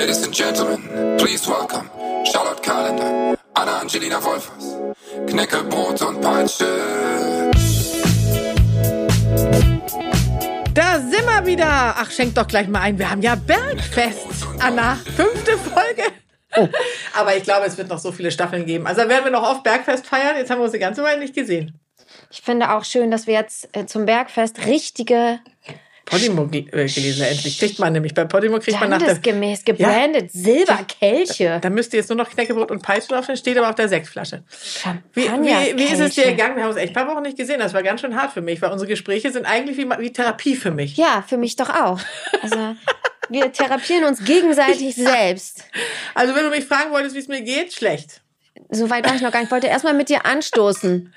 Ladies and Gentlemen, please welcome Charlotte Kalender, Anna Angelina Wolfers, Knecke, Brot und Peitsche. Da sind wir wieder. Ach, schenkt doch gleich mal ein. Wir haben ja Bergfest, Anna. Fünfte Folge. Oh. Aber ich glaube, es wird noch so viele Staffeln geben. Also werden wir noch oft Bergfest feiern. Jetzt haben wir uns die ganze Weile nicht gesehen. Ich finde auch schön, dass wir jetzt äh, zum Bergfest richtige Podimo äh, gelesen, endlich. Kriegt man nämlich. Bei Podimo kriegt man nach der... gemäß gebrandet ja. Silberkelche. Da, da müsste jetzt nur noch Knäckebrot und Peitsche drauf steht aber auf der Sektflasche. Wie, wie, wie ist es dir gegangen? Wir haben uns echt ein paar Wochen nicht gesehen. Das war ganz schön hart für mich, weil unsere Gespräche sind eigentlich wie, wie Therapie für mich. Ja, für mich doch auch. Also... Wir therapieren uns gegenseitig selbst. Also, wenn du mich fragen wolltest, wie es mir geht, schlecht. So weit war ich noch gar nicht. Ich wollte erstmal mit dir anstoßen.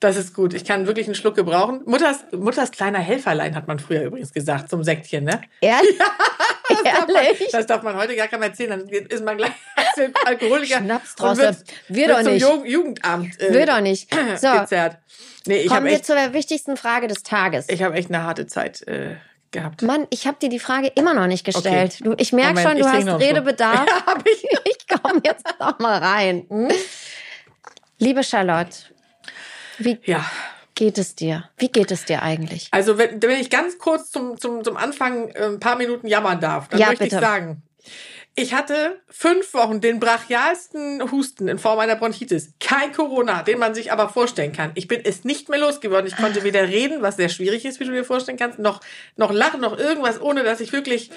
Das ist gut. Ich kann wirklich einen Schluck gebrauchen. Mutters, Mutters kleiner Helferlein hat man früher übrigens gesagt zum Säckchen, ne? Ehrlich? Ja, das, darf man, das darf man heute gar keinem erzählen. Dann ist man gleich Alkoholiker. Schnaps draus. Wird, wir doch nicht. Zum Jugendamt. Äh, wir doch nicht. So. Gezerrt. Nee, ich Kommen wir echt, zur wichtigsten Frage des Tages. Ich habe echt eine harte Zeit äh, gehabt. Mann, ich habe dir die Frage immer noch nicht gestellt. Okay. Du, ich merke schon, du hast Redebedarf. Ja, hab ich. ich komme jetzt noch mal rein. Hm? Liebe Charlotte, wie ja. geht es dir? Wie geht es dir eigentlich? Also, wenn, wenn ich ganz kurz zum, zum, zum Anfang äh, ein paar Minuten jammern darf, dann ja, möchte bitte. ich sagen, ich hatte fünf Wochen den brachialsten Husten in Form einer Bronchitis. Kein Corona, den man sich aber vorstellen kann. Ich bin es nicht mehr losgeworden. Ich konnte weder reden, was sehr schwierig ist, wie du dir vorstellen kannst, noch, noch lachen, noch irgendwas, ohne dass ich wirklich,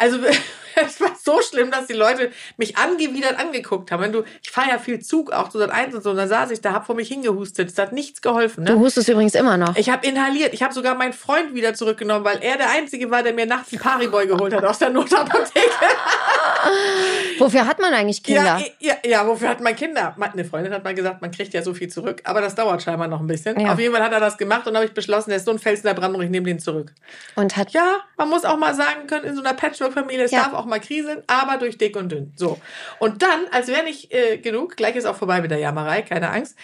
also es war so schlimm, dass die Leute mich angewidert angeguckt haben. Wenn du, ich fahre ja viel Zug auch zu Sat 1 und so, und dann saß ich da, hab vor mich hingehustet. Es hat nichts geholfen. Ne? Du hustest übrigens immer noch. Ich habe inhaliert. Ich habe sogar meinen Freund wieder zurückgenommen, weil er der Einzige war, der mir nachts einen Pariboy geholt hat aus der Notapotheke. Wofür hat man eigentlich Kinder? Ja, ja, ja, wofür hat man Kinder? Eine Freundin hat mal gesagt, man kriegt ja so viel zurück, aber das dauert scheinbar noch ein bisschen. Ja. Auf jeden Fall hat er das gemacht und habe ich beschlossen, der ist so ein Fels in der Brandung, ich nehme den zurück. Und hat Ja, man muss auch mal sagen können, in so einer Patchwork-Familie, es Ja. darf auch mal kriseln, aber durch dick und dünn. So. Und dann, als wäre nicht äh, genug, gleich ist auch vorbei mit der Jammerei, keine Angst.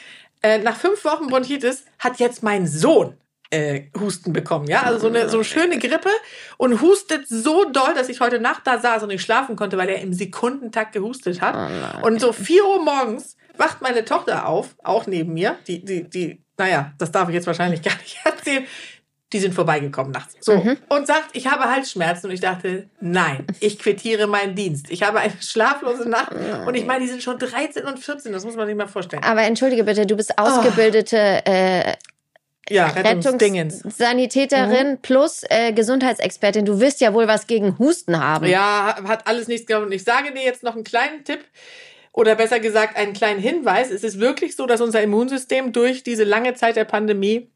Äh, nach fünf Wochen Bronchitis hat jetzt mein Sohn äh, Husten bekommen, ja, also so eine so eine schöne Grippe und hustet so doll, dass ich heute Nacht da saß und nicht schlafen konnte, weil er im Sekundentakt gehustet hat. und so vier Uhr morgens wacht meine Tochter auf, auch neben mir, die die die, naja, das darf ich jetzt wahrscheinlich gar nicht erzählen. Die sind vorbeigekommen nachts. So. Und sagt, ich habe Halsschmerzen. Und ich dachte, nein, ich quittiere meinen Dienst. Ich habe eine schlaflose Nacht. Und ich meine, die sind schon 13 und 14. Das muss man sich mal vorstellen. aber entschuldige bitte, du bist ausgebildete äh, Ja, Rettungsdingens. Rettungssanitäterin plus äh, Gesundheitsexpertin. Du wirst ja wohl was gegen Husten haben. Ja, hat alles nichts gehabt. Und ich sage dir jetzt noch einen kleinen Tipp. Oder besser gesagt, einen kleinen Hinweis. Es ist wirklich so, dass unser Immunsystem durch diese lange Zeit der Pandemie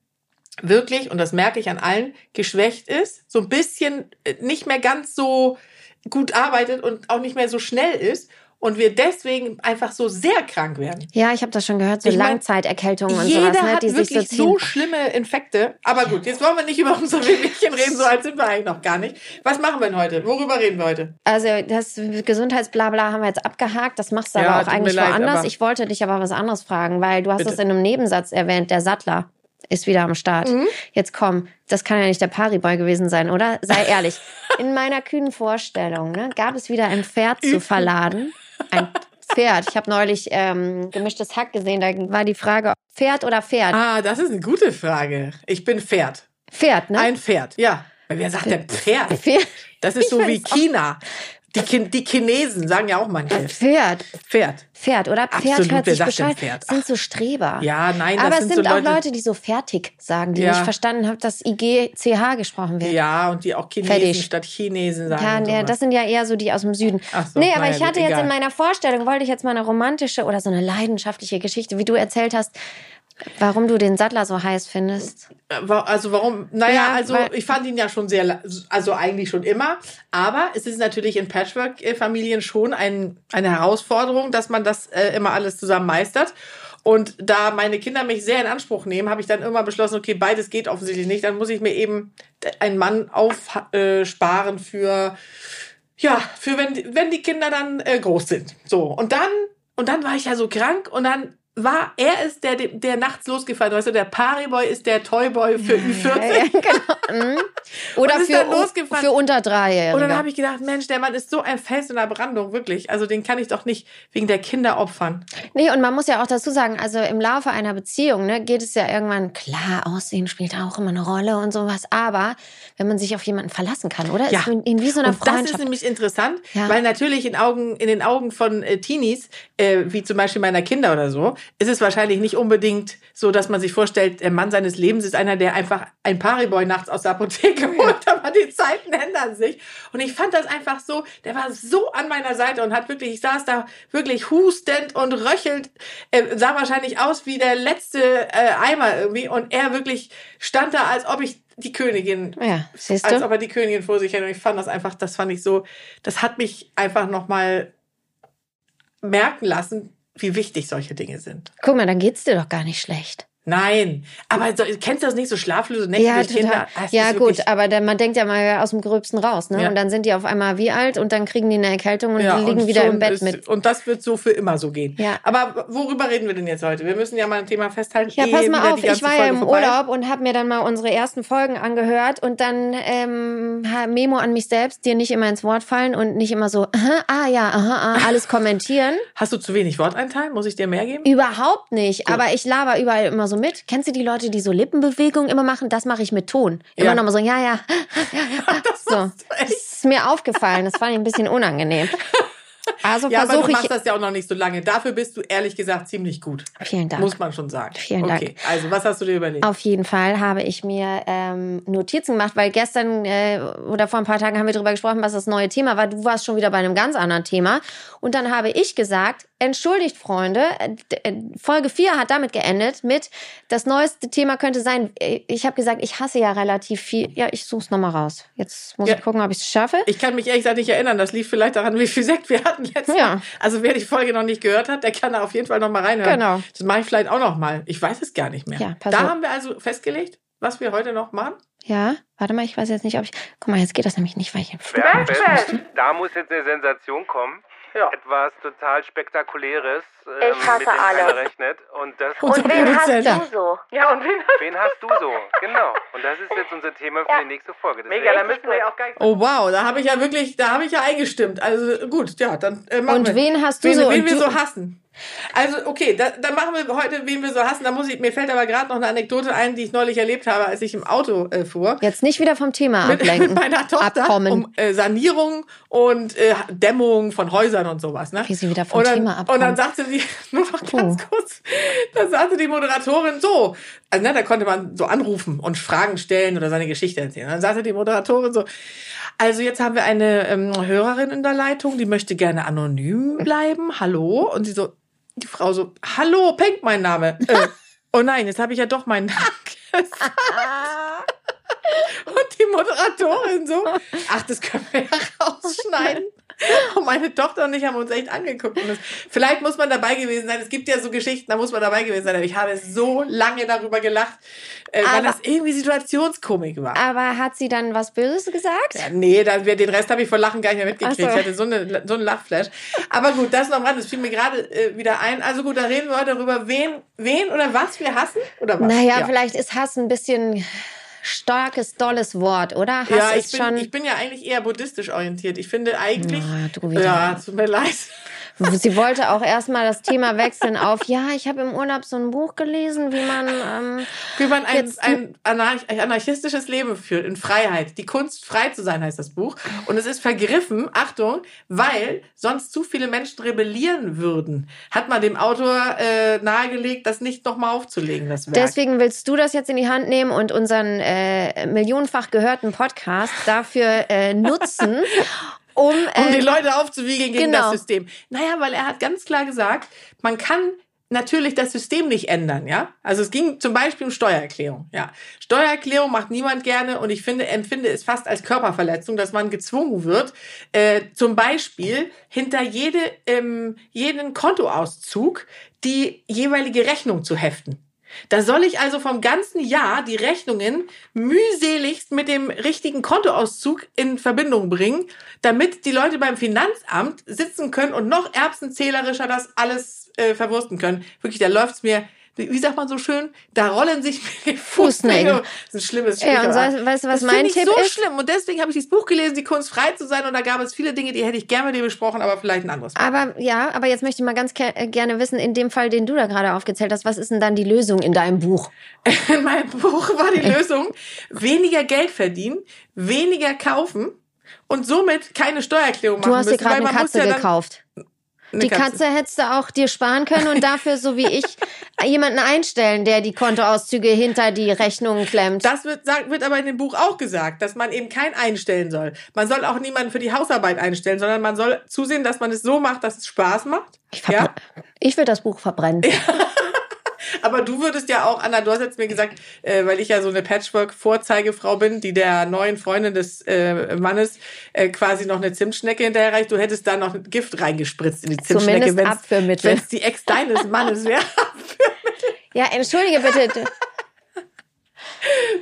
wirklich, und das merke ich an allen, geschwächt ist, so ein bisschen äh, nicht mehr ganz so gut arbeitet und auch nicht mehr so schnell ist. Und wir deswegen einfach so sehr krank werden. Ja, ich habe das schon gehört, so Ich Langzeiterkältungen und Jeder sowas, ne, hat so wirklich ziehen. so schlimme Infekte. Aber gut, jetzt wollen wir nicht über unser Wehwehchen reden, so alt sind wir eigentlich noch gar nicht. Was machen wir denn heute? Worüber reden wir heute? Also das Gesundheitsblabla haben wir jetzt abgehakt. Das machst du Ja, aber auch eigentlich leid, woanders. Ich wollte dich aber was anderes fragen, weil du hast es in einem Nebensatz erwähnt. Der Sattler ist wieder am Start. Mhm. Jetzt komm, das kann ja nicht der Pariboy gewesen sein, oder? Sei ehrlich. In meiner kühnen Vorstellung ne, gab es wieder ein Pferd zu verladen. Ein Pferd. Ich habe neulich ähm, gemischtes Hack gesehen. Da war die Frage, Pferd oder Pferd? Ah, das ist eine gute Frage. Ich bin Pferd. Pferd, ne? Ein Pferd, ja. Weil Wer sagt denn Pferd? Pferd. Das ist so wie find's auch- China. Die, Kin die Chinesen sagen ja auch manche. Pferd. Pferd. Pferd oder Pferd Absolut, hört sich Bescheid. Pferd? Sind so Streber. Ja, nein, das Aber es sind sind so auch Leute- die so fertig sagen, die Ja. nicht verstanden haben, dass IGCH gesprochen wird. Ja, und die auch Chinesen Fertig. statt Chinesen sagen. Ja, nee, das sind ja eher so die aus dem Süden. Ach so, nee, aber naja, ich gut, hatte jetzt egal. in meiner Vorstellung, wollte ich jetzt mal eine romantische oder so eine leidenschaftliche Geschichte, wie du erzählt hast, warum du den Sattler so heiß findest. Äh, Also warum? Naja, Ja, also ich fand ihn ja schon sehr, also eigentlich schon immer. Aber es ist natürlich in Patchwork-Familien schon ein, eine Herausforderung, dass man das äh, immer alles zusammen meistert. Und da meine Kinder mich sehr in Anspruch nehmen, habe ich dann immer beschlossen, okay, beides geht offensichtlich nicht. Dann muss ich mir eben einen Mann aufsparen für, ja, für wenn, die- wenn die Kinder dann äh, groß sind. So. Und dann, und dann war ich ja so krank und dann war, er ist der, der nachts losgefahren, weißt du, der Pariboy ist der Toyboy für Ü40. Ja, genau. Mhm. Oder für, für unter Dreijährige. Und dann habe ich gedacht, Mensch, der Mann ist so ein Fels in der Brandung, wirklich. Also den kann ich doch nicht wegen der Kinder opfern. Nee, und man muss ja auch dazu sagen, also im Laufe einer Beziehung ne, geht es ja irgendwann, klar, Aussehen spielt auch immer eine Rolle und sowas, aber wenn man sich auf jemanden verlassen kann, oder? Ja. Ist in, in wie so einer Und das ist Freundschaft. nämlich interessant, Ja. weil natürlich in, Augen, in den Augen von äh, Teenies, äh, wie zum Beispiel meiner Kinder oder so, ist es wahrscheinlich nicht unbedingt so, dass man sich vorstellt, der Mann seines Lebens ist einer, der einfach ein Pariboy nachts aus der Apotheke holt, aber die Zeiten ändern sich. Und ich fand das einfach so, der war so an meiner Seite und hat wirklich, ich saß da wirklich hustend und röchelnd, äh, sah wahrscheinlich aus wie der letzte äh, Eimer irgendwie und er wirklich stand da, als ob ich die Königin ja, siehst als du? ob er die Königin vor sich hätte. Und ich fand das einfach, das fand ich so, das hat mich einfach nochmal merken lassen, wie wichtig solche Dinge sind. Guck mal, dann geht's dir doch gar nicht schlecht. Nein, aber so, kennst du das nicht so schlaflose Nächte Ja, total. Kindern? Ah, ja gut, aber der, man denkt ja mal aus dem Gröbsten raus, ne? Ja. Und dann sind die auf einmal wie alt und dann kriegen die eine Erkältung und Ja, liegen und wieder schon im Bett ist, mit. Und das wird so für immer so gehen. Ja. Aber worüber reden wir denn jetzt heute? Wir müssen ja mal ein Thema festhalten. Ja, pass mal auf, die ich war ja im vorbei. Urlaub und habe mir dann mal unsere ersten Folgen angehört und dann ähm, Memo an mich selbst, dir nicht immer ins Wort fallen und nicht immer so, aha, ah ja, aha, ah, alles kommentieren. Hast du zu wenig Worteinteil? Muss ich dir mehr geben? Überhaupt nicht, aber ich laber überall immer so mit. Kennst du die Leute, die so Lippenbewegungen immer machen? Das mache ich mit Ton. Immer Ja. nochmal so, ja, ja, ja. So. Das ist mir aufgefallen, das fand ich ein bisschen unangenehm. Also Ja, aber du machst ich. das ja auch noch nicht so lange. Dafür bist du ehrlich gesagt ziemlich gut. Vielen Dank. Muss man schon sagen. Vielen okay, also was hast du dir überlegt? Auf jeden Fall habe ich mir ähm, Notizen gemacht, weil gestern äh, oder vor ein paar Tagen haben wir darüber gesprochen, was das neue Thema war. Du warst schon wieder bei einem ganz anderen Thema. Und dann habe ich gesagt, entschuldigt Freunde, äh, Folge 4 hat damit geendet mit, das neueste Thema könnte sein, äh, ich habe gesagt, ich hasse ja relativ viel. Ja, ich suche es nochmal raus. Jetzt muss Ja. ich gucken, ob ich es schaffe. Ich kann mich ehrlich gesagt nicht erinnern. Das lief vielleicht daran, wie viel Sekt wir hatten letztes Ja. Mal. Also wer die Folge noch nicht gehört hat, der kann da auf jeden Fall noch mal reinhören. Genau. Das mache ich vielleicht auch noch mal. Ich weiß es gar nicht mehr. Ja, pass da auf. haben wir also festgelegt, was wir heute noch machen. Ja, warte mal, ich weiß jetzt nicht, ob ich. Guck mal, jetzt geht das nämlich nicht, weil ich. Bergfest. Da muss jetzt eine Sensation kommen. Ja. Etwas total Spektakuläres, ähm, Ich hasse mit dem alle. Und das, Unser Produzent. so? Ja, und wen wen hast du so? Genau. Und das ist jetzt unser Thema für die nächste Folge. Deswegen- müssen wir ja auch gar nicht. Oh wow, da habe ich ja wirklich, da habe ich ja eingestimmt. Also gut, ja, dann äh, machen Und wir. wen hast du wen, so? Wen Und wir du- so hassen. Also okay, da, dann machen wir heute, wen wir so hassen. Da muss ich, mir fällt aber gerade noch eine Anekdote ein, die ich neulich erlebt habe, als ich im Auto äh, fuhr. Jetzt nicht wieder vom Thema mit, ablenken. mit meiner Tochter Abkommen. um äh, Sanierung und äh, Dämmung von Häusern und sowas. Ne? Wie sie wieder vom und dann, Thema abkommen. Und dann sagte sie, nur noch ganz Oh. kurz, dann sagte die Moderatorin so, also ne, da konnte man so anrufen und Fragen stellen oder seine Geschichte erzählen. Dann sagte die Moderatorin so, also jetzt haben wir eine ähm, Hörerin in der Leitung, die möchte gerne anonym bleiben. Hallo? Und sie so, die Frau so, hallo, Penk mein Name. Äh, oh nein, jetzt habe ich ja doch meinen Namen gesagt. Und die Moderatorin so, ach, das können wir ja rausschneiden. Und meine Tochter und ich haben uns echt angeguckt. Und das, vielleicht muss man dabei gewesen sein. Es gibt ja so Geschichten, da muss man dabei gewesen sein. Aber ich habe so lange darüber gelacht, äh, weil das irgendwie Situationskomik war. Aber hat sie dann was Böses gesagt? Ja, nee, dann, den Rest habe ich vor Lachen gar nicht mehr mitgekriegt. So. Ich hatte so, eine, so einen Lachflash. Aber gut, das noch am Rand. Das fiel mir gerade äh, wieder ein. Also gut, da reden wir heute darüber, wen, wen oder was wir hassen. Oder was? Naja, ja. vielleicht ist Hass ein bisschen starkes, dolles Wort, oder? Hass Ja, ich bin, ich bin ja eigentlich eher buddhistisch orientiert. Ich finde eigentlich. Ah, du wieder. ja, tut mir leid. Sie wollte auch erstmal das Thema wechseln auf, ja, ich habe im Urlaub so ein Buch gelesen, wie man. Ähm, Wie man ein, ein anarch anarchistisches Leben führt, in Freiheit. Die Kunst, frei zu sein, heißt das Buch. Und es ist vergriffen, Achtung, weil sonst zu viele Menschen rebellieren würden. Hat man dem Autor äh, nahegelegt, das nicht nochmal aufzulegen, das Werk. deswegen willst du das jetzt in die Hand nehmen und unseren äh, millionenfach gehörten Podcast dafür äh, nutzen, um. um Äh, die Leute aufzuwiegeln gegen genau. das System. Naja, weil er hat ganz klar gesagt, man kann natürlich das System nicht ändern, ja. Also es ging zum Beispiel um Steuererklärung, ja. Steuererklärung macht niemand gerne und ich finde, empfinde es fast als Körperverletzung, dass man gezwungen wird, äh, zum Beispiel hinter jede, ähm, jeden Kontoauszug die jeweilige Rechnung zu heften. Da soll ich also vom ganzen Jahr die Rechnungen mühseligst mit dem richtigen Kontoauszug in Verbindung bringen, damit die Leute beim Finanzamt sitzen können und noch erbsenzählerischer das alles äh, verwursten können. Wirklich, da läuft's mir wie sagt man so schön, da rollen sich mir die Fußnägel. Das ist ein schlimmes Ja, und so- weißt du, was das mein Tipp so ist? schlimm. Und deswegen habe ich dieses Buch gelesen, Die Kunst frei zu sein. Und da gab es viele Dinge, die hätte ich gerne mit dir besprochen, aber vielleicht ein anderes Mal. Aber ja, aber jetzt möchte ich mal ganz äh, gerne wissen, in dem Fall, den du da gerade aufgezählt hast, was ist denn dann die Lösung in deinem Buch? In meinem Buch war die Lösung, weniger Geld verdienen, weniger kaufen und somit keine Steuererklärung machen Du hast dir gerade eine Katze ja gekauft. Die Katze hättest du auch dir sparen können und dafür, so wie ich, jemanden einstellen, der die Kontoauszüge hinter die Rechnungen klemmt. Das wird, sagt, wird aber in dem Buch auch gesagt, dass man eben kein einstellen soll. Man soll auch niemanden für die Hausarbeit einstellen, sondern man soll zusehen, dass man es so macht, dass es Spaß macht. Ich, ja? ich will das Buch verbrennen. Aber du würdest ja auch, Anna, du hast jetzt mir gesagt, äh, weil ich ja so eine Patchwork-Vorzeigefrau bin, die der neuen Freundin des äh, Mannes äh, quasi noch eine Zimtschnecke hinterherreicht, du hättest da noch Gift reingespritzt in die Zimtschnecke, wenn es die Ex deines Mannes wäre. Ja, entschuldige bitte.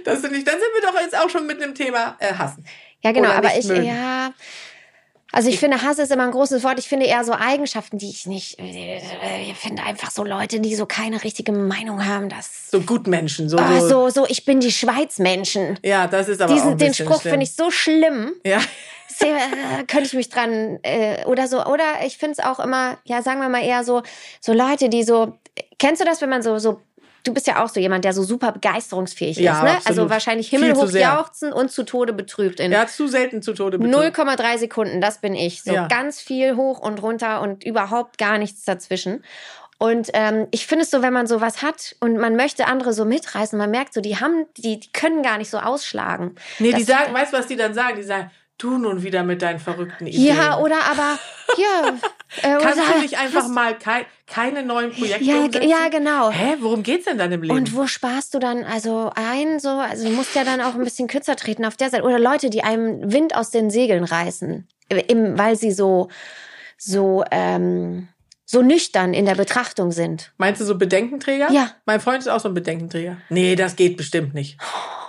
Das finde ich, dann sind wir doch jetzt auch schon mit dem Thema äh, Hassen. Ja, genau, aber ich, mögen. ja. Also ich finde, Hass ist immer ein großes Wort. Ich finde eher so Eigenschaften, die ich nicht. Ich finde einfach so Leute, die so keine richtige Meinung haben. Das. So Gutmenschen, so, Ah, so. so, ich bin die Schweiz-Menschen. Ja, das ist aber auch Diesen, ein den Spruch finde ich so schlimm. Ja. Sehr, äh, könnte ich mich dran äh, oder so oder ich finde es auch immer ja sagen wir mal eher so so Leute die so kennst du das wenn man so so du bist ja auch so jemand der so super begeisterungsfähig Ja, ist ne absolut. also wahrscheinlich himmelhoch jauchzen und zu Tode betrübt in hat zu selten zu Tode betrübt. 0,3 Sekunden das bin ich so Ja. ganz viel hoch und runter und überhaupt gar nichts dazwischen und ähm, ich finde es so, wenn man sowas hat und man möchte andere so mitreißen, man merkt so, die haben, die, die können gar nicht so ausschlagen. Nee, die sagen, weißt du, was die dann sagen? Die sagen, du nun wieder mit deinen verrückten Ideen. Ja, oder aber, ja. Äh, Kannst oder du nicht einfach hast- mal kei keine neuen Projekte Ja, umsetzen? ja, genau. Hä, worum geht's denn dann im Leben? Und wo sparst du dann also ein, so, also du musst ja dann auch ein bisschen kürzer treten auf der Seite. Oder Leute, die einem Wind aus den Segeln reißen, im, weil sie so, so, ähm, so nüchtern in der Betrachtung sind. Meinst du so Bedenkenträger? Ja. Mein Freund ist auch so ein Bedenkenträger. Nee, das geht bestimmt nicht.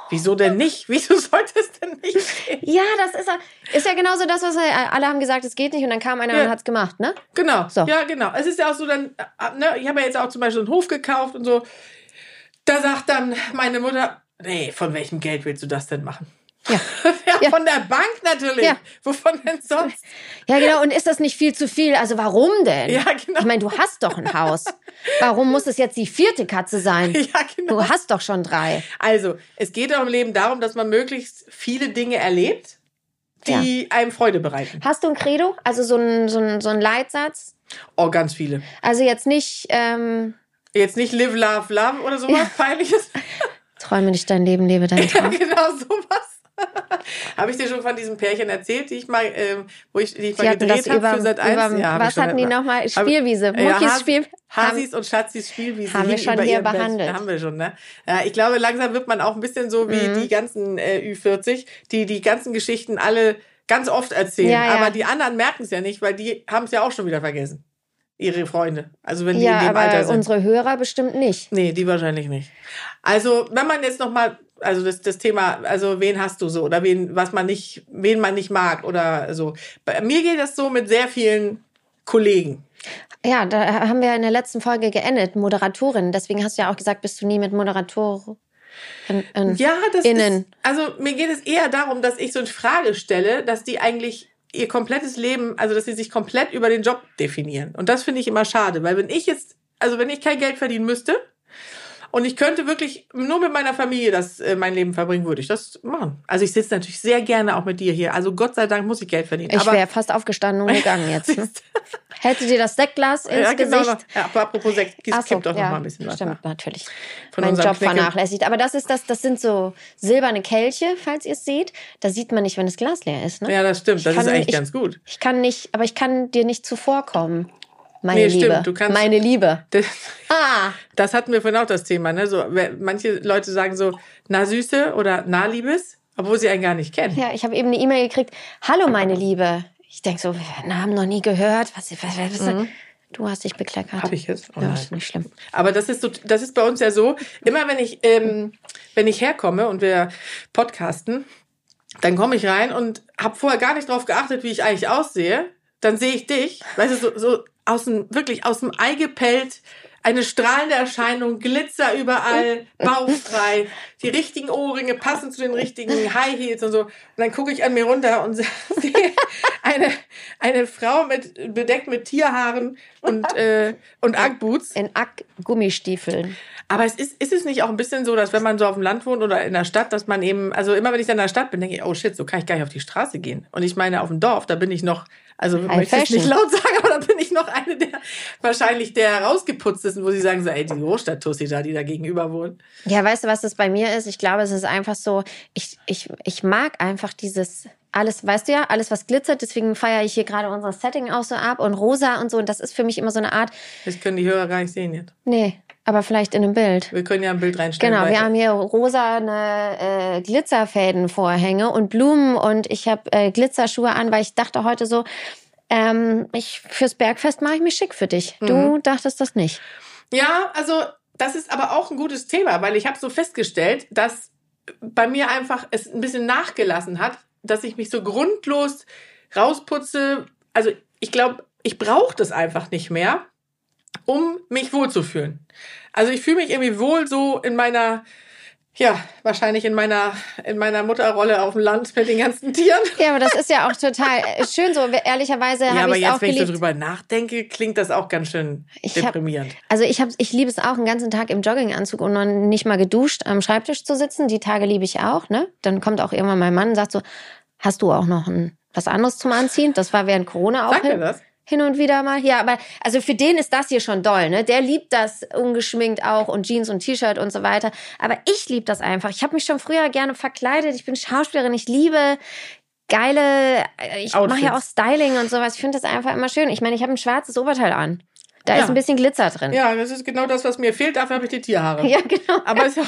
Wieso denn nicht? Wieso sollte es denn nicht gehen? Ja, das ist, ja- ist ja genauso das, was wir- alle haben gesagt, es geht nicht und dann kam einer Ja. und hat's gemacht, ne? Genau. So. Ja, genau. Es ist ja auch so dann, äh, ne, ich habe ja jetzt auch zum Beispiel einen Hof gekauft und so. Da sagt dann meine Mutter, nee, von welchem Geld willst du das denn machen? Ja. ja, Ja. von der Bank natürlich. Ja. Wovon denn sonst? Ja, genau. Und ist das nicht viel zu viel? Also warum denn? Ja, genau. Ich meine, du hast doch ein Haus. Warum muss es jetzt die vierte Katze sein? Ja, genau. Du hast doch schon drei. Also, es geht auch im Leben darum, dass man möglichst viele Dinge erlebt, die einem Freude bereiten. Hast du ein Credo? Also so ein, so ein, so ein Leitsatz? Oh, ganz viele. Also jetzt nicht, ähm, Jetzt nicht live, love, love oder sowas peinliches. träume nicht dein Leben, lebe deinen Ja, Traum. genau sowas. habe ich dir schon von diesem Pärchen erzählt, die ich mal, ähm, wo ich, die ich Die mal gedreht habe für 1? über Ja, was hatten die nochmal? Spielwiese. Ja, Muckis Has- Spiel. Hasis und Schatzis Spielwiese. haben wir schon hier ihrem Bett. behandelt. Haben wir schon, ne? Ja, ich glaube, langsam wird man auch ein bisschen so wie Mhm. die ganzen äh, Ü40, die die ganzen Geschichten alle ganz oft erzählen. Ja, ja. Aber die anderen merken es ja nicht, weil die haben es ja auch schon wieder vergessen. Ihre Freunde. Also wenn die Ja, in dem Alter aber sind. unsere Hörer bestimmt nicht. Nee, die wahrscheinlich nicht. Also, wenn man jetzt noch mal, also das, das Thema, also wen hast du so oder wen, was man nicht, wen man nicht mag oder so. Bei mir geht das so mit sehr vielen Kollegen. Ja, da haben wir in der letzten Folge geendet, Moderatorin. Deswegen hast du ja auch gesagt, bist du nie mit Moderator. Ja, das Innen. ist, also mir geht es eher darum, dass ich so eine Frage stelle, dass die eigentlich ihr komplettes Leben, also dass sie sich komplett über den Job definieren. Und das finde ich immer schade, weil wenn ich jetzt, also wenn ich kein Geld verdienen müsste und ich könnte wirklich nur mit meiner Familie das äh, mein Leben verbringen, würde ich das machen. Also ich sitze natürlich sehr gerne auch mit dir hier. Also Gott sei Dank muss ich Geld verdienen. Ich wäre fast aufgestanden und gegangen jetzt. Ne? Hätte dir das Sektglas ins ja, genau, Gesicht. noch. ja, aber apropos Sekt, Ach so, kipp doch noch ja, mal ein bisschen was. Stimmt, nach. natürlich. Von mein Job Knecke. vernachlässigt. Aber das ist das, das sind so silberne Kelche, falls ihr es seht. Da sieht man nicht, wenn das Glas leer ist. Ne? Ja, das stimmt. Das kann ist eigentlich nicht- ganz gut. Ich kann nicht, aber ich kann dir nicht zuvorkommen. Meine Nee, Liebe. stimmt, du kannst- Meine Liebe. Das, Ah, Das hatten wir vorhin auch das Thema, ne? So, manche Leute sagen so, na Süße oder na Liebes, obwohl sie einen gar nicht kennen. ja, ich habe eben eine E-Mail gekriegt. Hallo, meine Liebe. Ich denk so, Namen noch nie gehört. Was, was, was, was Mhm. Du hast dich bekleckert. Habe ich jetzt? Oh ja, ist nicht schlimm. Aber das ist so, das ist bei uns ja so, immer wenn ich, ähm, wenn ich herkomme und wir podcasten, dann komme ich rein und habe vorher gar nicht drauf geachtet, wie ich eigentlich aussehe. Dann sehe ich dich, weißt du, so, so aus dem, wirklich aus dem Ei gepellt, eine strahlende Erscheinung, Glitzer überall, bauchfrei, die richtigen Ohrringe passen zu den richtigen High Heels und so. Und dann gucke ich an mir runter und sehe eine, eine Frau mit, bedeckt mit Tierhaaren und, äh, und Uggboots. In Ack-Gummistiefeln. Aber es ist, ist es nicht auch ein bisschen so, dass wenn man so auf dem Land wohnt oder in der Stadt, dass man eben, also immer wenn ich dann in der Stadt bin, denke ich, oh shit, so kann ich gar nicht auf die Straße gehen. Und ich meine, auf dem Dorf, da bin ich noch, also ich möchte es nicht laut sagen, aber da bin ich noch eine der, wahrscheinlich der rausgeputztesten, wo sie sagen so, ey, die Großstadt-Tussi da, die da gegenüber wohnt. Ja, weißt du, was das bei mir ist? Ich glaube, es ist einfach so, ich, ich, ich mag einfach dieses alles, weißt du ja, alles, was glitzert. Deswegen feiere ich hier gerade unser Setting auch so ab und rosa und so. Und das ist für mich immer so eine Art, Das können die Hörer gar nicht sehen jetzt. nee, aber vielleicht in einem Bild. Wir können ja ein Bild reinstellen. Genau, weil- wir haben hier rosane äh, Glitzerfädenvorhänge und Blumen und ich habe äh, Glitzerschuhe an, weil ich dachte heute so, ähm, ich fürs Bergfest mache ich mich schick für dich. Du Mhm. dachtest das nicht. Ja, also das ist aber auch ein gutes Thema, weil ich habe so festgestellt, dass bei mir einfach es ein bisschen nachgelassen hat, dass ich mich so grundlos rausputze. Also ich glaube, ich brauche das einfach nicht mehr, um mich wohlzufühlen. Also ich fühle mich irgendwie wohl so in meiner, ja, wahrscheinlich in meiner, in meiner Mutterrolle auf dem Land mit den ganzen Tieren. Ja, aber das ist ja auch total äh, schön so. Ehrlicherweise Ja, habe aber ich es auch jetzt, wenn ich so geliebt. drüber nachdenke, klingt das auch ganz schön Ich hab- deprimierend. Also ich habe, ich liebe es auch, einen ganzen Tag im Jogginganzug und noch nicht mal geduscht am Schreibtisch zu sitzen. Die Tage liebe ich auch. Ne? Dann kommt auch irgendwann mein Mann und sagt so, hast du auch noch ein, was anderes zum Anziehen? Das war während Corona auch Sagt er das? Hin und wieder mal. Ja, aber also für den ist das hier schon doll. Ne? Der liebt das ungeschminkt auch und Jeans und T-Shirt und so weiter. Aber ich liebe das einfach. Ich habe mich schon früher gerne verkleidet. Ich bin Schauspielerin. Ich liebe geile, äh, ich mache ja auch. Styling und sowas. Ich finde das einfach immer schön. Ich meine, ich habe ein schwarzes Oberteil an. Da Ja. ist ein bisschen Glitzer drin. Ja, das ist genau das, was mir fehlt. Dafür habe ich die Tierhaare. Ja, genau. Aber ist ja auch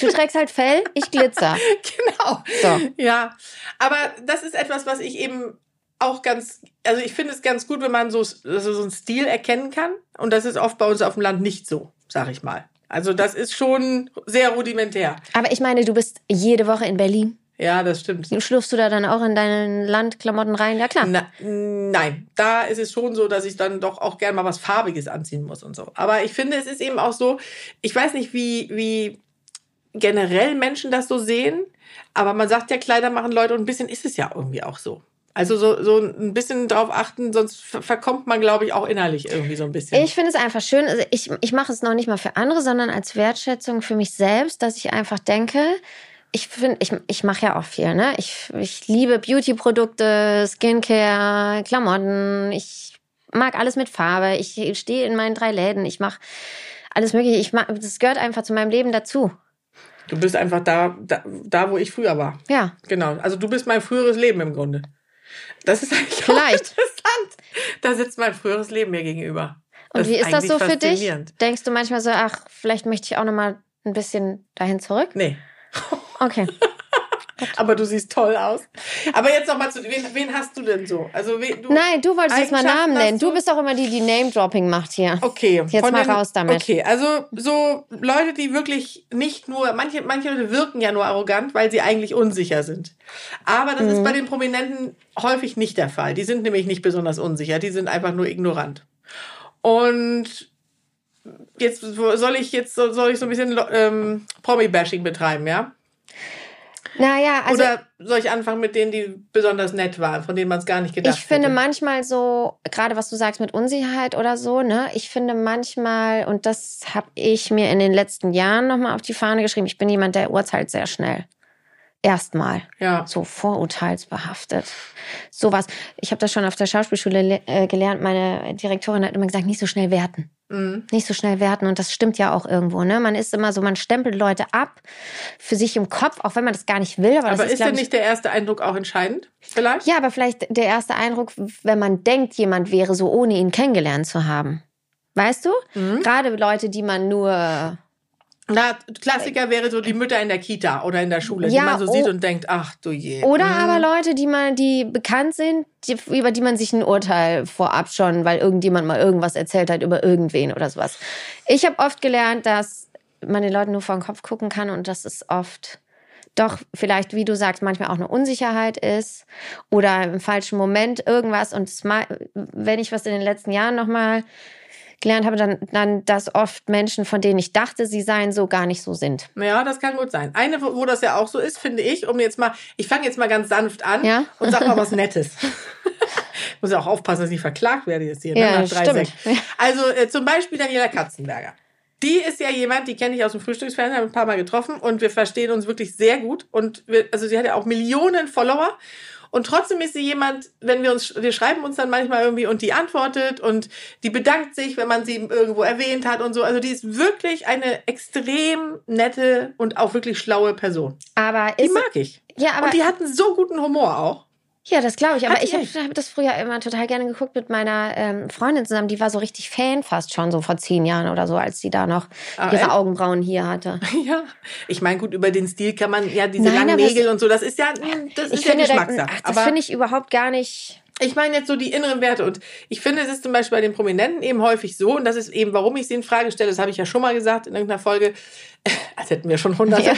Du trägst halt Fell, ich Glitzer. Genau. So. Ja, aber das ist etwas, was ich eben auch ganz, also ich finde es ganz gut, wenn man so, also so einen Stil erkennen kann. Und das ist oft bei uns auf dem Land nicht so, sag ich mal. Also das ist schon sehr rudimentär. Aber ich meine, du bist jede Woche in Berlin. Ja, das stimmt. Schlürfst du da dann auch in deinen Landklamotten rein? Ja, klar. Na, nein, da ist es schon so, dass ich dann doch auch gerne mal was Farbiges anziehen muss und so. Aber ich finde, es ist eben auch so, ich weiß nicht, wie, wie generell Menschen das so sehen, aber man sagt ja, Kleider machen Leute und ein bisschen ist es ja irgendwie auch so. Also so, so ein bisschen drauf achten, sonst ver- verkommt man, glaube ich, auch innerlich irgendwie so ein bisschen. Ich finde es einfach schön. Also ich, ich mache es noch nicht mal für andere, sondern als Wertschätzung für mich selbst, dass ich einfach denke, ich finde, ich, ich mache ja auch viel, ne? Ich, ich liebe Beauty-Produkte, Skincare, Klamotten. Ich mag alles mit Farbe. Ich stehe in meinen drei Läden. Ich mache alles mögliche. Ich mag, das gehört einfach zu meinem Leben dazu. du bist einfach da, da, da, wo ich früher war. Ja. Genau. Also du bist mein früheres Leben im Grunde. Das ist eigentlich auch Vielleicht. interessant. Da sitzt mein früheres Leben mir gegenüber. Und wie ist das so für dich? Denkst du manchmal so, ach, vielleicht möchte ich auch noch mal ein bisschen dahin zurück? Nee. Okay. Aber du siehst toll aus. Aber jetzt noch mal zu wen, wen hast du denn so? Also wen, du, Nein, du wolltest jetzt mal Namen nennen. Du du? bist doch immer die, die Name-Dropping macht hier. Okay. Jetzt mal raus damit. Okay, also so Leute, die wirklich nicht nur, manche, manche Leute wirken ja nur arrogant, weil sie eigentlich unsicher sind. Aber das Mhm. ist bei den Prominenten häufig nicht der Fall. Die sind nämlich nicht besonders unsicher, die sind einfach nur ignorant. Und jetzt soll ich jetzt soll ich so ein bisschen ähm, Promi-Bashing betreiben, ja? Naja, also Oder soll ich anfangen mit denen, die besonders nett waren, von denen man es gar nicht gedacht ich finde hätte? manchmal so, gerade was du sagst mit Unsicherheit oder so, ne? Ich finde manchmal, und das habe ich mir in den letzten Jahren nochmal auf die Fahne geschrieben, ich bin jemand, der urteilt sehr schnell. Erstmal. Ja. So vorurteilsbehaftet. Sowas. Ich habe das schon auf der Schauspielschule le- äh, gelernt. Meine Direktorin hat immer gesagt, nicht so schnell werten. Mhm. Nicht so schnell werten. Und das stimmt ja auch irgendwo. Ne? Man ist immer so, man stempelt Leute ab für sich im Kopf, auch wenn man das gar nicht will. Aber, das Aber ist, ist denn ich, nicht der erste Eindruck auch entscheidend? Vielleicht? Ja, aber vielleicht der erste Eindruck, wenn man denkt, jemand wäre so, ohne ihn kennengelernt zu haben. Weißt du? Mhm. Gerade Leute, die man nur Na, Klassiker wäre so die Mütter in der Kita oder in der Schule, die Ja, man so oh. sieht und denkt, ach du je. Oder Mhm. aber Leute, die man, die bekannt sind, die, über die man sich ein Urteil vorab schon, weil irgendjemand mal irgendwas erzählt hat über irgendwen oder sowas. Ich habe oft gelernt, dass man den Leuten nur vor den Kopf gucken kann und dass es oft doch vielleicht, wie du sagst, manchmal auch eine Unsicherheit ist oder im falschen Moment irgendwas. Und mal, wenn ich was in den letzten Jahren nochmal gelernt habe, dann, dann, dass oft Menschen, von denen ich dachte, sie seien so, gar nicht so sind. Ja, das kann gut sein. Eine, wo das ja auch so ist, finde ich, um jetzt mal, ich fange jetzt mal ganz sanft an Ja. und sag mal was Nettes. Muss ja auch aufpassen, dass ich verklagt werde jetzt hier. Ja, ne, nach drei stimmt. Also äh, zum Beispiel Daniela Katzenberger. Die ist ja jemand, die kenne ich aus dem Frühstücksfernsehen, habe ein paar Mal getroffen und wir verstehen uns wirklich sehr gut. Und wir, also sie hat ja auch Millionen Follower. Und trotzdem ist sie jemand, wenn wir uns, wir schreiben uns dann manchmal irgendwie und die antwortet und die bedankt sich, wenn man sie irgendwo erwähnt hat und so. Also die ist wirklich eine extrem nette und auch wirklich schlaue Person. Aber Die ist, mag ich. ja, aber und die hat einen so guten Humor auch. Ja, das glaube ich. Aber Hat ich habe hab das früher immer total gerne geguckt mit meiner ähm, Freundin zusammen. Die war so richtig Fan fast schon so vor zehn Jahren oder so, als sie da noch Ah, ihre echt? Augenbrauen hier hatte. Ja. Ich meine, gut, über den Stil kann man ja diese Nein, langen Nägel und so, das ist ja, mm, das ist Ich ja finde, da, Geschmackssache. ach, das finde ich überhaupt gar nicht. Ich meine jetzt so die inneren Werte und ich finde, es ist zum Beispiel bei den Prominenten eben häufig so und das ist eben, warum ich sie in Frage stelle, das habe ich ja schon mal gesagt in irgendeiner Folge, als hätten wir schon hunderte, Ja.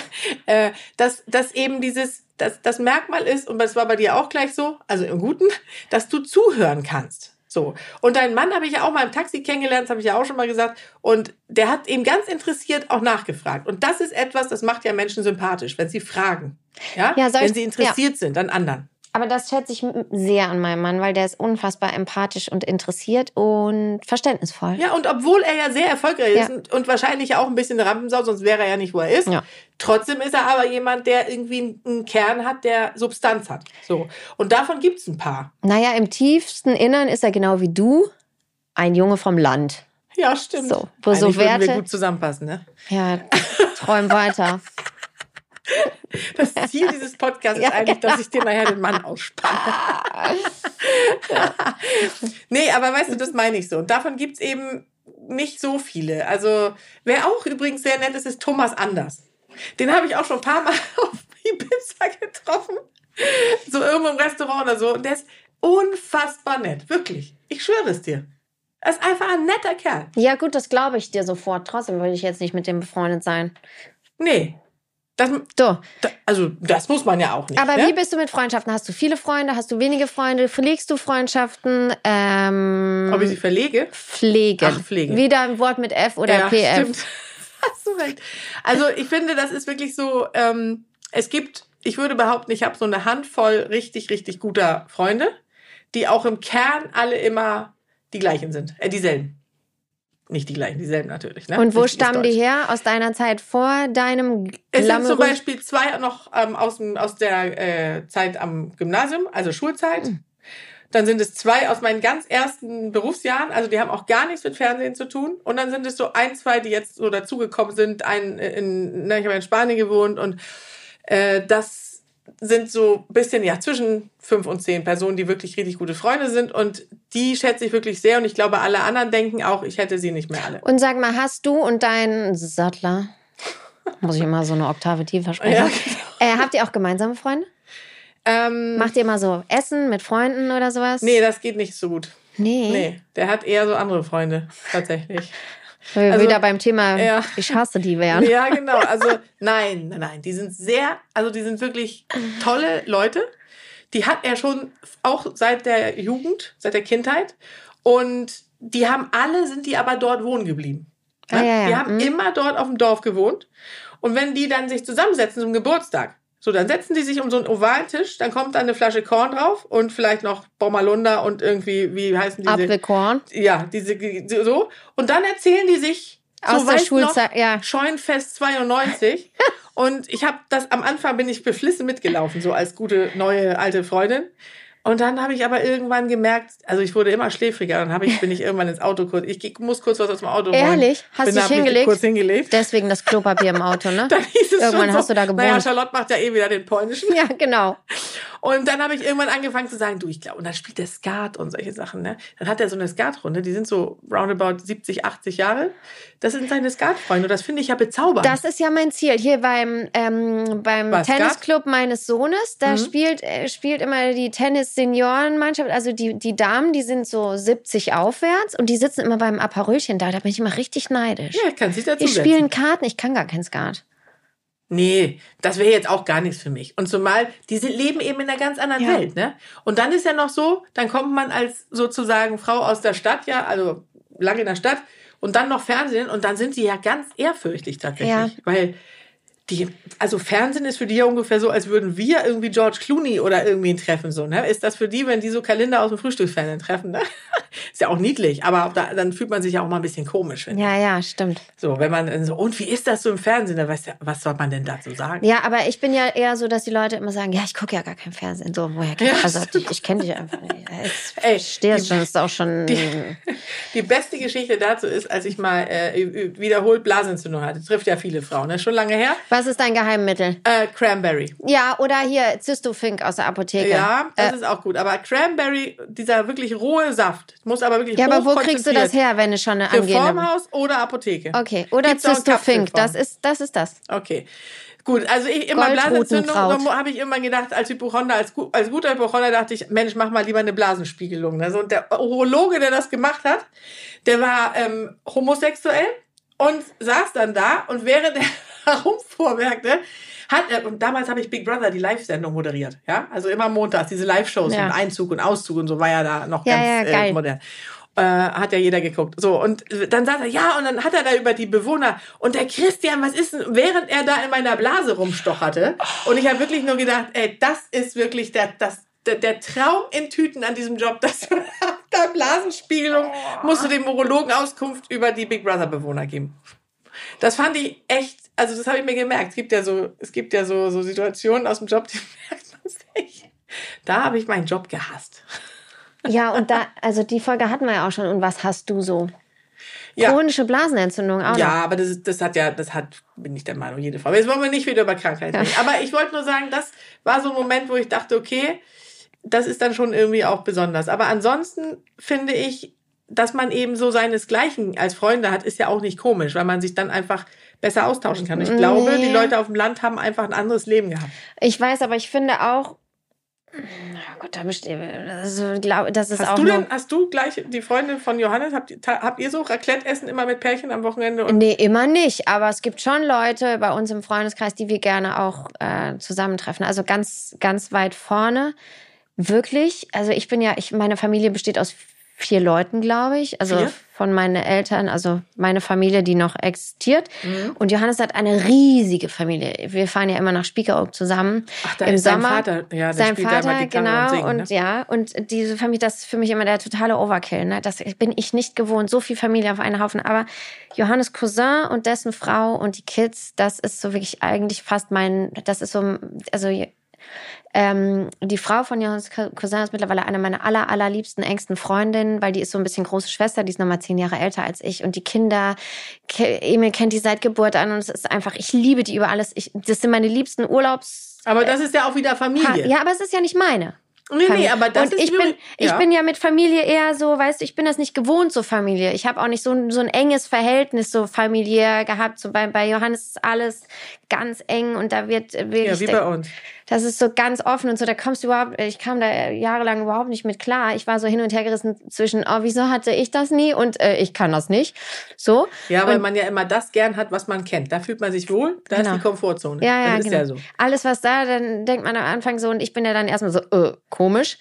äh, dass, dass eben dieses, dass das Merkmal ist und das war bei dir auch gleich so, also im Guten, dass du zuhören kannst. So. Und deinen Mann habe ich ja auch mal im Taxi kennengelernt, das habe ich ja auch schon mal gesagt. Und der hat eben ganz interessiert auch nachgefragt. Und das ist etwas, das macht ja Menschen sympathisch, wenn sie fragen. Ja, Ja, wenn sie interessiert sind an anderen. Aber das schätze ich sehr an meinem Mann, weil der ist unfassbar empathisch und interessiert und verständnisvoll. Ja, und obwohl er ja sehr erfolgreich ist Ja. und, und wahrscheinlich auch ein bisschen eine Rampensau, sonst wäre er ja nicht, wo er ist. Ja. Trotzdem ist er aber jemand, der irgendwie einen- Kern hat, der Substanz hat. So. Und davon gibt's ein paar. Naja, im tiefsten Innern ist er genau wie du, ein Junge vom Land. Ja, stimmt. So, wo so würden wir Werte- gut zusammenpassen, ne? Ja, träum weiter. Das Ziel dieses Podcasts Ja, ist eigentlich, dass ich dir nachher den Mann ausspanne. nee, aber weißt du, das meine ich so. Und davon gibt's eben nicht so viele. Also, wer auch übrigens sehr nett ist, ist Thomas Anders. Den habe ich auch schon ein paar Mal auf Ibiza getroffen. So irgendwo im Restaurant oder so. Und der ist unfassbar nett. Wirklich. Ich schwöre es dir. Er ist einfach ein netter Kerl. Ja, gut, das glaube ich dir sofort. Trotzdem würde ich jetzt nicht mit dem befreundet sein. Nee. Das, So, da- also, das muss man ja auch nicht. aber ne? wie bist du mit Freundschaften? Hast du viele Freunde? Hast du wenige Freunde? Pflegst du Freundschaften? Ähm, Ob ich sie verlege? pflegen. Ach, pflegen. Wieder ein Wort mit F oder PF. Stimmt. Hast du recht. Also ich finde, das ist wirklich so, ähm, es gibt, ich würde behaupten, ich habe so eine Handvoll richtig, richtig guter Freunde, die auch im Kern alle immer die gleichen sind. Äh, dieselben. Nicht die gleichen, dieselben natürlich. Ne? Und wo ist stammen die her? Aus deiner Zeit vor deinem Es sind zum Beispiel zwei noch ähm, aus, aus der äh, Zeit am Gymnasium, also Schulzeit. Hm. Dann sind es zwei aus meinen ganz ersten Berufsjahren, also die haben auch gar nichts mit Fernsehen zu tun. Und dann sind es so ein, zwei, die jetzt so dazugekommen sind. Ein, in, ne, ich habe in Spanien gewohnt und äh, das sind so ein bisschen, ja, zwischen fünf und zehn Personen, die wirklich richtig gute Freunde sind. Und die schätze ich wirklich sehr. Und ich glaube, alle anderen denken auch, ich hätte sie nicht mehr alle. Und sag mal, hast du und dein Sattler, muss ich immer so eine Oktave tiefer sprechen, Ja, äh, habt ihr auch gemeinsame Freunde? Ähm, Macht ihr mal so Essen mit Freunden oder sowas? nee, das geht nicht so gut. Nee. Nee, der hat eher so andere Freunde, tatsächlich. Weil wir Also, wieder beim Thema, ja. ich hasse die wären. Ja, genau. Also nein, nein, nein. Die sind sehr, also die sind wirklich tolle Leute. Die hat er schon auch seit der Jugend, seit der Kindheit. Und die haben alle, sind die aber dort wohnen geblieben. Ah, ja, ja. Die haben Mhm. immer dort auf dem Dorf gewohnt. Und wenn die dann sich zusammensetzen zum Geburtstag, so, dann setzen die sich um so einen ovalen Tisch, dann kommt da eine Flasche Korn drauf und vielleicht noch Bommalunda und irgendwie, wie heißen diese? Apfelkorn. ja, diese so und dann erzählen die sich Aus so, der noch, Schulzeit, ja. Scheunenfest 92 und ich habe das am Anfang bin ich beflissen mitgelaufen so als gute neue alte Freundin und dann habe ich aber irgendwann gemerkt, also ich wurde immer schläfriger, dann habe ich bin ich irgendwann ins Auto kurz, ich muss kurz was aus dem Auto holen. Ehrlich? Hast bin, du dich hingelegt? kurz hingelegt. Deswegen das Klopapier im Auto, ne? Dann hieß es Irgendwann schon so, hast du da Naja, gewohnt. Charlotte macht ja eh wieder den polnischen. Ja, genau. Und dann habe ich irgendwann angefangen zu sagen, du, ich glaube, und dann spielt der Skat und solche Sachen, ne? Dann hat er so eine Skatrunde, die sind so roundabout 70, 80 Jahre. Das sind seine Skatfreunde und das finde ich ja bezaubernd. Das ist ja mein Ziel. Hier beim, ähm, beim Was, Tennisclub meines Sohnes, da Mhm. spielt, äh, spielt immer die Tennis-Seniorenmannschaft, also die, die Damen, die sind so 70 aufwärts und die sitzen immer beim Aperölchen da. Da bin ich immer richtig neidisch. ja, kann sich dazu die setzen. spielen Karten, ich kann gar kein Skat. Nee, das wäre jetzt auch gar nichts für mich. Und zumal, die sind, leben eben in einer ganz anderen Ja. Welt, ne? Und dann ist ja noch so, dann kommt man als sozusagen Frau aus der Stadt, ja, also lange in der Stadt, und dann noch Fernsehen, und dann sind sie ja ganz ehrfürchtig tatsächlich. Ja. Weil die, also Fernsehen ist für die ja ungefähr so, als würden wir irgendwie George Clooney oder irgendwen treffen, so, ne? Ist das für die, wenn die so Kalender aus dem Frühstücksfernsehen treffen, ne? Ist ja auch niedlich, aber da, dann fühlt man sich ja auch mal ein bisschen komisch. Ja, ja, stimmt. So, wenn man dann so, und wie ist das so im Fernsehen? Da weißt du, was soll man denn dazu sagen? Ja, aber ich bin ja eher so, dass die Leute immer sagen, ja, ich gucke ja gar kein Fernsehen. So, woher kenn Ja, Also, ich, ich kenne dich einfach nicht. Ich Ey, verstehe die- es schon, ist auch schon. Die beste Geschichte dazu ist, als ich mal äh, wiederholt Blasenentzündung hatte. Trifft ja viele Frauen, ne? schon lange her. Was ist dein Geheimmittel? Äh, Cranberry. Ja, oder hier Zystofink aus der Apotheke. Ja, das Äh, ist auch gut. Aber Cranberry, dieser wirklich rohe Saft, muss aber wirklich ja, aber wo kriegst du das her, wenn du schon eine angehende... Reformhaus oder Apotheke. Okay, oder Zystofink, das ist, das ist das. Okay. Gut, also ich immer Blasenentzündung, habe ich immer gedacht, als Hypochonder, als, als guter Hypochonder dachte ich, Mensch, mach mal lieber eine Blasenspiegelung. Also, und der Urologe, der das gemacht hat, der war ähm, homosexuell und saß dann da und während er herumvorwerkte, hat er, und damals habe ich Big Brother, die Live-Sendung moderiert, ja, also immer montags, diese Live-Shows Ja. mit Einzug und Auszug und so war ja da noch Ja, ganz ja. Äh, modern. Äh, hat ja jeder geguckt. So, und dann sagt er, ja, und dann hat er da über die Bewohner, und der Christian, was ist denn, während er da in meiner Blase rumstocherte, und ich habe wirklich nur gedacht, ey, das ist wirklich der, das, der, der Traum in Tüten an diesem Job, dass du nach der Blasenspiegelung musst du dem Urologen Auskunft über die Big Brother Bewohner geben. Das fand ich echt, also das habe ich mir gemerkt. Es gibt ja so, es gibt ja so, so Situationen aus dem Job, die merkt man sich. Da habe ich meinen Job gehasst. Ja, und da, also die Folge hatten wir ja auch schon. Und was hast du so? Ja. Chronische Blasenentzündung auch Ja, noch. aber das, das hat ja, das hat, bin ich der Meinung, jede Frau. Jetzt wollen wir nicht wieder über Krankheiten reden. Aber ich wollte nur sagen, das war so ein Moment, wo ich dachte, okay, das ist dann schon irgendwie auch besonders. Aber ansonsten finde ich, dass man eben so seinesgleichen als Freunde hat, ist ja auch nicht komisch, weil man sich dann einfach besser austauschen kann. Ich glaube, Nee. die Leute auf dem Land haben einfach ein anderes Leben gehabt. Ich weiß, aber ich finde auch. Na Gott, da besteht. Also, glaub, das ist Hast auch du denn, hast du gleich die Freundin von Johannes, habt, habt ihr so Raclette-Essen immer mit Pärchen am Wochenende? Und Nee, immer nicht. Aber es gibt schon Leute bei uns im Freundeskreis, die wir gerne auch äh, zusammentreffen. Also ganz, ganz weit vorne. Wirklich. Also ich bin ja, ich, meine Familie besteht aus vier Leuten, glaube ich. Also Vier? von meinen Eltern, also meine Familie, die noch existiert. Mhm. Und Johannes hat eine riesige Familie. Wir fahren ja immer nach Spiekeroog zusammen. Ach, da Im ist sein Sommer. Vater, ja, sein Vater, genau. und singt, und ne? ja, und diese Familie, das ist für mich immer der totale Overkill. Ne? Das bin ich nicht gewohnt, so viel Familie auf einen Haufen. Aber Johannes Cousin und dessen Frau und die Kids, das ist so wirklich eigentlich fast mein, das ist so, also ähm, die Frau von Johannes Cousin ist mittlerweile eine meiner aller, allerliebsten, engsten Freundinnen, weil die ist so ein bisschen große Schwester, die ist nochmal zehn Jahre älter als ich. Und die Kinder, Emil kennt die seit Geburt an und es ist einfach, ich liebe die über alles. Ich, das sind meine liebsten Urlaubs... Aber das ist ja auch wieder Familie. Ja, aber es ist ja nicht meine. Nee, nee, aber das und ist ich bin, übrig- ich ja. bin ja mit Familie eher so, weißt du, ich bin das nicht gewohnt, so Familie. Ich habe auch nicht so ein, so ein enges Verhältnis so familiär gehabt. So bei, bei Johannes ist alles ganz eng und da wird wirklich, Ja, wie bei uns. das ist so ganz offen und so. Da kommst du überhaupt, ich kam da jahrelang überhaupt nicht mit klar. Ich war so hin und her gerissen zwischen, oh, wieso hatte ich das nie und äh, ich kann das nicht. So. Ja, weil und, man ja immer das gern hat, was man kennt. Da fühlt man sich wohl, da Genau. ist die Komfortzone. Ja, ja, das ist genau. ja so. Alles, was da, dann denkt man am Anfang so und ich bin ja dann erstmal so, äh, komisch.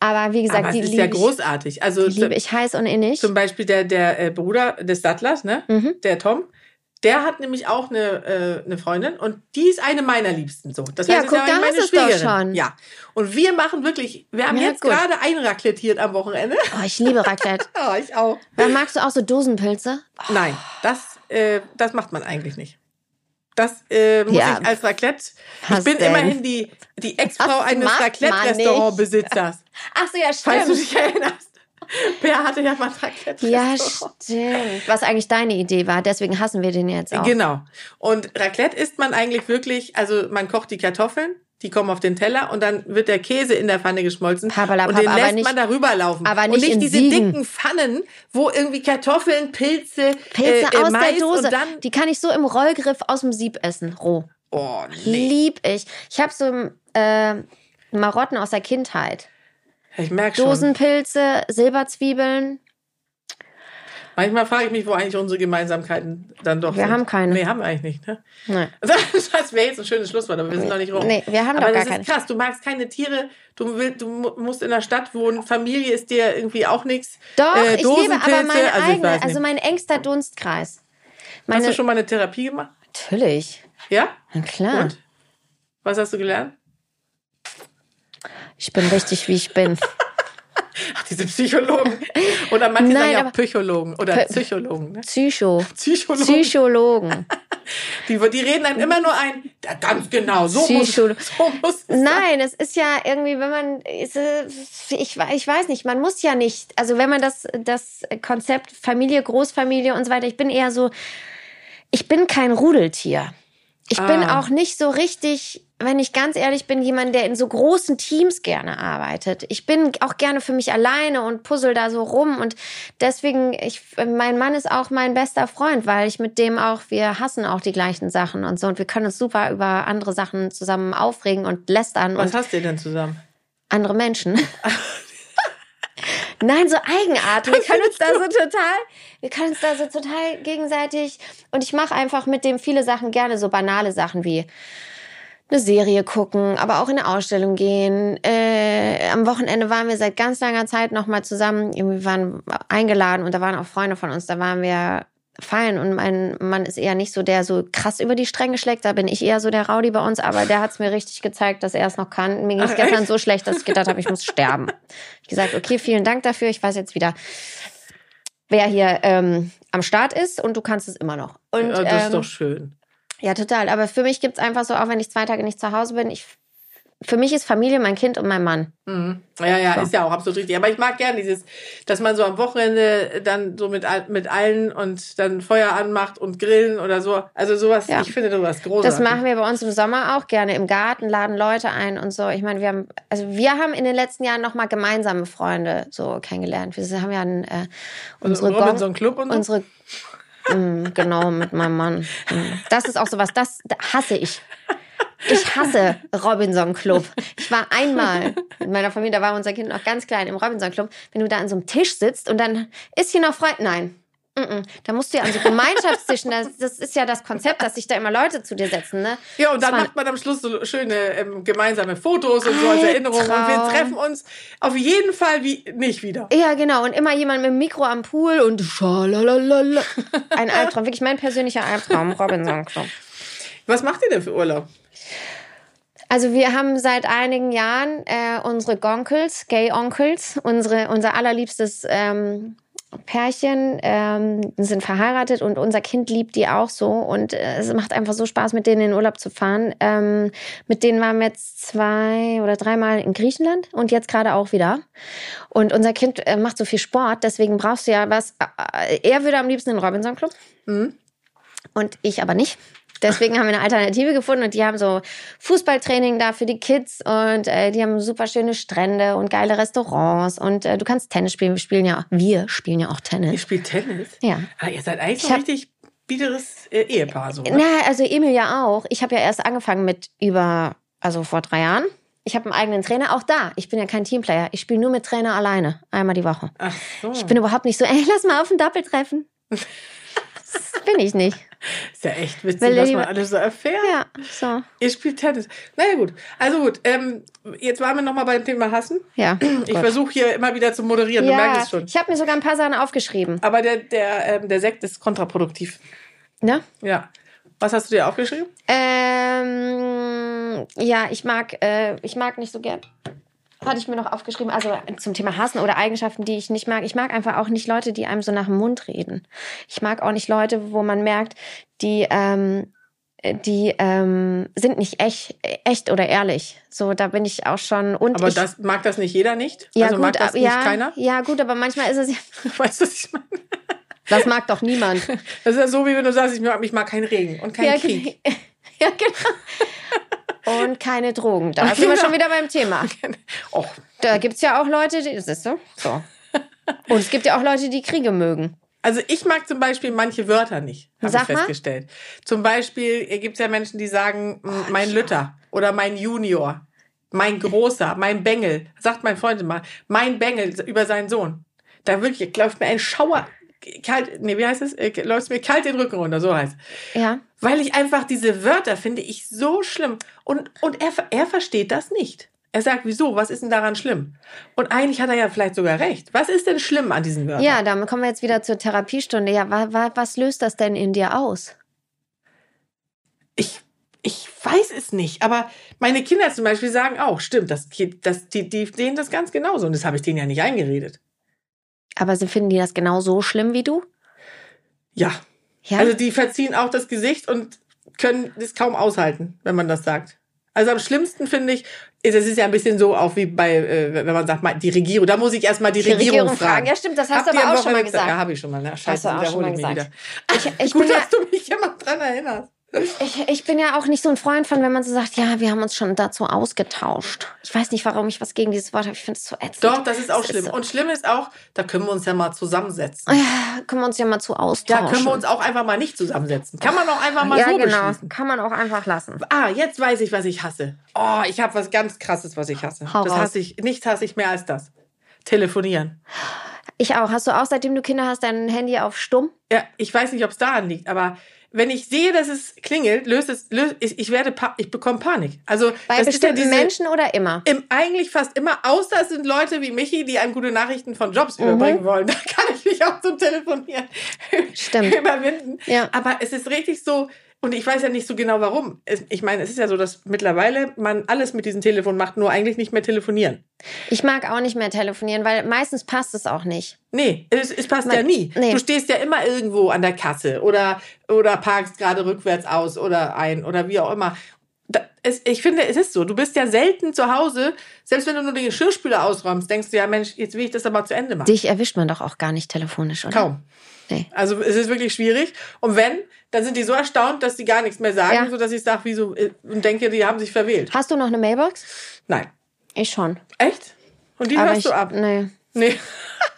Aber wie gesagt, Aber die ist liebe ja großartig. Also die liebe ich heiß und innig. zum Beispiel der, der äh, Bruder des Sattlers, ne? Mhm. der Tom, der hat nämlich auch eine, äh, eine Freundin und die ist eine meiner Liebsten. So. Das Ja, heißt, guck, ist da meine hast doch Schwägerin. schon. Ja. Und wir machen wirklich, wir haben Ja, jetzt gut. gerade einraklettiert am Wochenende. Oh, ich liebe Raclette. Ja, ich auch. Dann magst du auch so Dosenpilze? Nein, das, äh, das macht man eigentlich nicht. Das äh, muss Ja. ich als Raclette. Ich Was bin denn? immerhin die, die Ex-Frau eines Raclette-Restaurant-Besitzers. Ach so, ja, Falls du stimmt. dich erinnerst. Per hatte ja mal ein Ja, stimmt. Was eigentlich deine Idee war, deswegen hassen wir den jetzt auch. Genau. Und Raclette isst man eigentlich wirklich, also man kocht die Kartoffeln, die kommen auf den Teller und dann wird der Käse in der Pfanne geschmolzen Papalapap, und den aber lässt nicht- man darüber laufen. aber und nicht nicht in diese Siegen. dicken Pfannen, wo irgendwie Kartoffeln, Pilze, Pilze äh, äh, aus Mais der Dose. und dann Die kann ich so im Rollgriff aus dem Sieb essen, roh. oh nee. Lieb ich. Ich habe so äh, Marotten aus der Kindheit. Ich merke schon. Dosenpilze, Silberzwiebeln. Manchmal frage ich mich, wo eigentlich unsere Gemeinsamkeiten dann doch Wir sind. haben keine. Nee, haben wir eigentlich nicht, ne? Nein. Das wäre jetzt ein schönes Schlusswort, aber wir sind noch nicht rum. Nee, wir haben aber doch gar das keine. ist krass, du magst keine Tiere, du, will, du mu- musst in der Stadt wohnen, Familie ist dir irgendwie auch nichts. Doch, Äh, ich liebe aber meine also eigene, also mein engster Dunstkreis. Hast Meine, du schon mal eine Therapie gemacht? natürlich. Ja? Na klar. Und? Was hast du gelernt? Ich bin richtig, wie ich bin. Ach, diese Psychologen. Oder manche Nein, sagen ja Psychologen oder Psychologen. Ne? Psycho. Psychologen. Psychologen. Die, die reden einem immer nur ein, ja, ganz genau, so muss, Psycholo- so muss es sein. Nein, es ist ja irgendwie, wenn man, ich, ich weiß nicht, man muss ja nicht, also wenn man das, das Konzept Familie, Großfamilie und so weiter, ich bin eher so, ich bin kein Rudeltier. Ich bin Ah. auch nicht so richtig, wenn ich ganz ehrlich bin, jemand, der in so großen Teams gerne arbeitet. Ich bin auch gerne für mich alleine und puzzle da so rum und deswegen, ich, mein Mann ist auch mein bester Freund, weil ich mit dem auch, wir hassen auch die gleichen Sachen und so und wir können uns super über andere Sachen zusammen aufregen und lästern Was und hast du denn zusammen? andere Menschen. Nein, so Eigenarten. Wir können uns da so total, wir können uns da so total gegenseitig. Und ich mache einfach mit dem viele Sachen gerne, so banale Sachen wie eine Serie gucken, aber auch in eine Ausstellung gehen. Äh, am Wochenende waren wir seit ganz langer Zeit nochmal zusammen. Wir waren eingeladen und da waren auch Freunde von uns. Da waren wir feiern und mein Mann ist eher nicht so der so krass über die Stränge schlägt. Da bin ich eher so der Rowdy bei uns, aber der hat es mir richtig gezeigt, dass er es noch kann. Mir ging es gestern so schlecht, dass ich gedacht habe, ich muss sterben. Ich gesagt, okay, vielen Dank dafür. Ich weiß jetzt wieder, wer hier ähm, am Start ist und du kannst es immer noch. Und, ja, das ist ähm, doch schön. Ja, total. Aber für mich gibt's einfach so, auch wenn ich zwei Tage nicht zu Hause bin, ich, für mich ist Familie mein Kind und mein Mann. Mhm. Ja, ja, So. ist ja auch absolut richtig. Aber ich mag gern dieses, dass man so am Wochenende dann so mit, mit allen und dann Feuer anmacht und grillen oder so. Also sowas, Ja. ich finde sowas großartig. Das machen wir bei uns im Sommer auch gerne im Garten, laden Leute ein und so. Ich meine, wir haben, also wir haben in den letzten Jahren nochmal gemeinsame Freunde so kennengelernt. Wir haben ja einen, äh, unsere Also Robinson Club und so? unsere Mm, genau mit meinem Mann. Mm. Das ist auch sowas, das hasse ich. Ich hasse Robinson Club. Ich war einmal mit meiner Familie, da war unser Kind noch ganz klein im Robinson Club. Wenn du da an so einem Tisch sitzt und dann ist hier noch Freund, nein. Da musst du ja an so Gemeinschaftstischen, das, das ist ja das Konzept, dass sich da immer Leute zu dir setzen, ne? Ja, und dann Das macht man am Schluss so schöne ähm, gemeinsame Fotos und so als Erinnerung. Und wir treffen uns auf jeden Fall wie nicht wieder. Ja, genau. Und immer jemand mit dem Mikro am Pool und schalalalala. Ein Albtraum. Wirklich mein persönlicher Albtraum. Robinson Club. Was macht ihr denn für Urlaub? Also wir haben seit einigen Jahren äh, unsere Gonkels, Gay Onkels, unsere, unser allerliebstes ähm, Pärchen ähm, sind verheiratet und unser Kind liebt die auch so und äh, es macht einfach so Spaß, mit denen in den Urlaub zu fahren. Ähm, mit denen waren wir jetzt zwei oder dreimal in Griechenland und jetzt gerade auch wieder. Und unser Kind äh, macht so viel Sport, deswegen brauchst du ja was. Äh, er würde am liebsten in den Robinson Club Mhm. und ich aber nicht. Deswegen haben wir eine Alternative gefunden und die haben so Fußballtraining da für die Kids und äh, die haben super schöne Strände und geile Restaurants und äh, du kannst Tennis spielen. Wir spielen ja, wir spielen ja auch Ihr Tennis. spielt Tennis? Ja. Ah, ihr seid eigentlich Ich so richtig biederes äh, Ehepaar. So? Na, also Emil ja auch. Ich habe ja erst angefangen mit über, also vor drei Jahren. Ich habe einen eigenen Trainer. Auch da, ich bin ja kein Teamplayer. Ich spiele nur mit Trainer alleine, einmal die Woche. Ach so. Ich bin überhaupt nicht so, ey, lass mal auf ein Doppel treffen. Das bin ich nicht. ist ja echt witzig, Weil was man alles so erfährt. Ja, so. Ihr spielt Tennis. Naja, gut. Also gut, ähm, jetzt waren wir nochmal beim Thema Hassen. Ja. Ich versuche hier immer wieder zu moderieren, du merkst es schon. ich habe mir sogar ein paar Sachen aufgeschrieben. Aber der, der, ähm, der Sekt ist kontraproduktiv. Ne? Ja. Was hast du dir aufgeschrieben? Ähm, ja, ich mag, äh, ich mag nicht so gern. Hatte ich mir noch aufgeschrieben, also zum Thema Hassen oder Eigenschaften, die ich nicht mag. Ich mag einfach auch nicht Leute, die einem so nach dem Mund reden. Ich mag auch nicht Leute, wo man merkt, die, ähm, die ähm, sind nicht echt, echt oder ehrlich. So, da bin ich auch schon. Und Aber ich, das mag das nicht jeder nicht? ja, also gut, mag das ab- nicht ja, keiner? ja, gut, aber manchmal ist es ja. Weißt du, was ich meine? Das mag doch niemand. Das ist ja so, wie wenn du sagst, ich mag, ich mag keinen Regen und keinen ja, Krieg. ja, genau. Und keine Drogen. Da sind wir Genau. schon wieder beim Thema. Oh, Da gibt es ja auch Leute, die, das ist so. so. Und es gibt ja auch Leute, die Kriege mögen. Also ich mag zum Beispiel manche Wörter nicht, habe ich Sag mal. festgestellt. Zum Beispiel gibt es ja Menschen, die sagen, m, mein Lütter oder mein Junior, mein Großer, mein Bengel. Sagt mein Freund immer, mein Bengel über seinen Sohn. Da wirklich läuft mir ein Schauer kalt, nee, wie heißt es? Äh, Läuft mir kalt den Rücken runter, so heißt. Ja. Weil ich einfach diese Wörter finde ich so schlimm. Und, und er, er versteht das nicht. Er sagt, wieso? Was ist denn daran schlimm? Und eigentlich hat er ja vielleicht sogar recht. Was ist denn schlimm an diesen Wörtern? Ja, dann kommen wir jetzt wieder zur Therapiestunde. Ja, wa, wa, was löst das denn in dir aus? Ich, ich weiß es nicht, aber meine Kinder zum Beispiel sagen auch, stimmt, das, das, die, die sehen das ganz genauso und das habe ich denen ja nicht eingeredet. Aber sie finden die das genau so schlimm wie du? Ja. Ja. Also die verziehen auch das Gesicht und können das kaum aushalten, wenn man das sagt. Also am schlimmsten finde ich, es ist ja ein bisschen so auch wie bei, äh, wenn man sagt, mal, die Regierung, da muss ich erstmal die, Die Regierung, Regierung fragen. fragen. Ja, stimmt, das hast Habt du aber auch schon mal gesagt. Ja, habe ich schon mal. Ne? Hast Scheiße, du auch schon mal wiederhole ich mich gesagt. wieder. Ich, ich, Gut, bin ja, dass du mich immer dran erinnerst. Ich, ich bin ja auch nicht so ein Freund von, wenn man so sagt, ja, wir haben uns schon dazu ausgetauscht. Ich weiß nicht, warum ich was gegen dieses Wort habe. Ich finde es so ätzend. Doch, das ist auch Es schlimm. so- Und schlimm ist auch, da können wir uns ja mal zusammensetzen. Ja, können wir uns ja mal zu austauschen. Ja, können wir uns auch einfach mal nicht zusammensetzen. Kann man auch einfach mal ja, so genau. beschließen. Kann man auch einfach lassen. Ah, jetzt weiß ich, was ich hasse. Oh, ich habe was ganz krasses, was ich hasse. Hau das raus. hasse ich, nichts hasse ich mehr als das. Telefonieren. Ich auch. Hast du auch, seitdem du Kinder hast, dein Handy auf stumm? Ja, ich weiß nicht, ob es daran liegt, aber wenn ich sehe, dass es klingelt, löst es, löst, ich, ich werde, ich bekomme Panik. Also Bei das ist ja bestimmten diese, Menschen oder immer? Im, eigentlich fast immer, außer es sind Leute wie Michi, die einem gute Nachrichten von Jobs Mhm. überbringen wollen. Da kann ich mich auch zum Telefonieren Stimmt. überwinden. Ja. Aber es ist richtig so, und ich weiß ja nicht so genau warum. Ich meine, es ist ja so, dass mittlerweile man alles mit diesem Telefon macht, nur eigentlich nicht mehr telefonieren. Ich mag auch nicht mehr telefonieren, weil meistens passt es auch nicht. Nee, es, es passt Man- ja nie. nee. Du stehst ja immer irgendwo an der Kasse oder, oder parkst gerade rückwärts aus oder ein oder wie auch immer. Es, ich finde, es ist so. Du bist ja selten zu Hause. Selbst wenn du nur den Geschirrspüler ausräumst, denkst du ja, Mensch, jetzt will ich das aber zu Ende machen. Dich erwischt man doch auch gar nicht telefonisch, oder? Kaum. Nee. Also es ist wirklich schwierig. Und wenn, dann sind die so erstaunt, dass sie gar nichts mehr sagen, Ja. sodass ich sage, wieso, äh, und denke, die haben sich verwählt. Hast du noch eine Mailbox? Nein. Ich schon. Echt? Und die Aber hörst ich, du ab? Nee. Nee.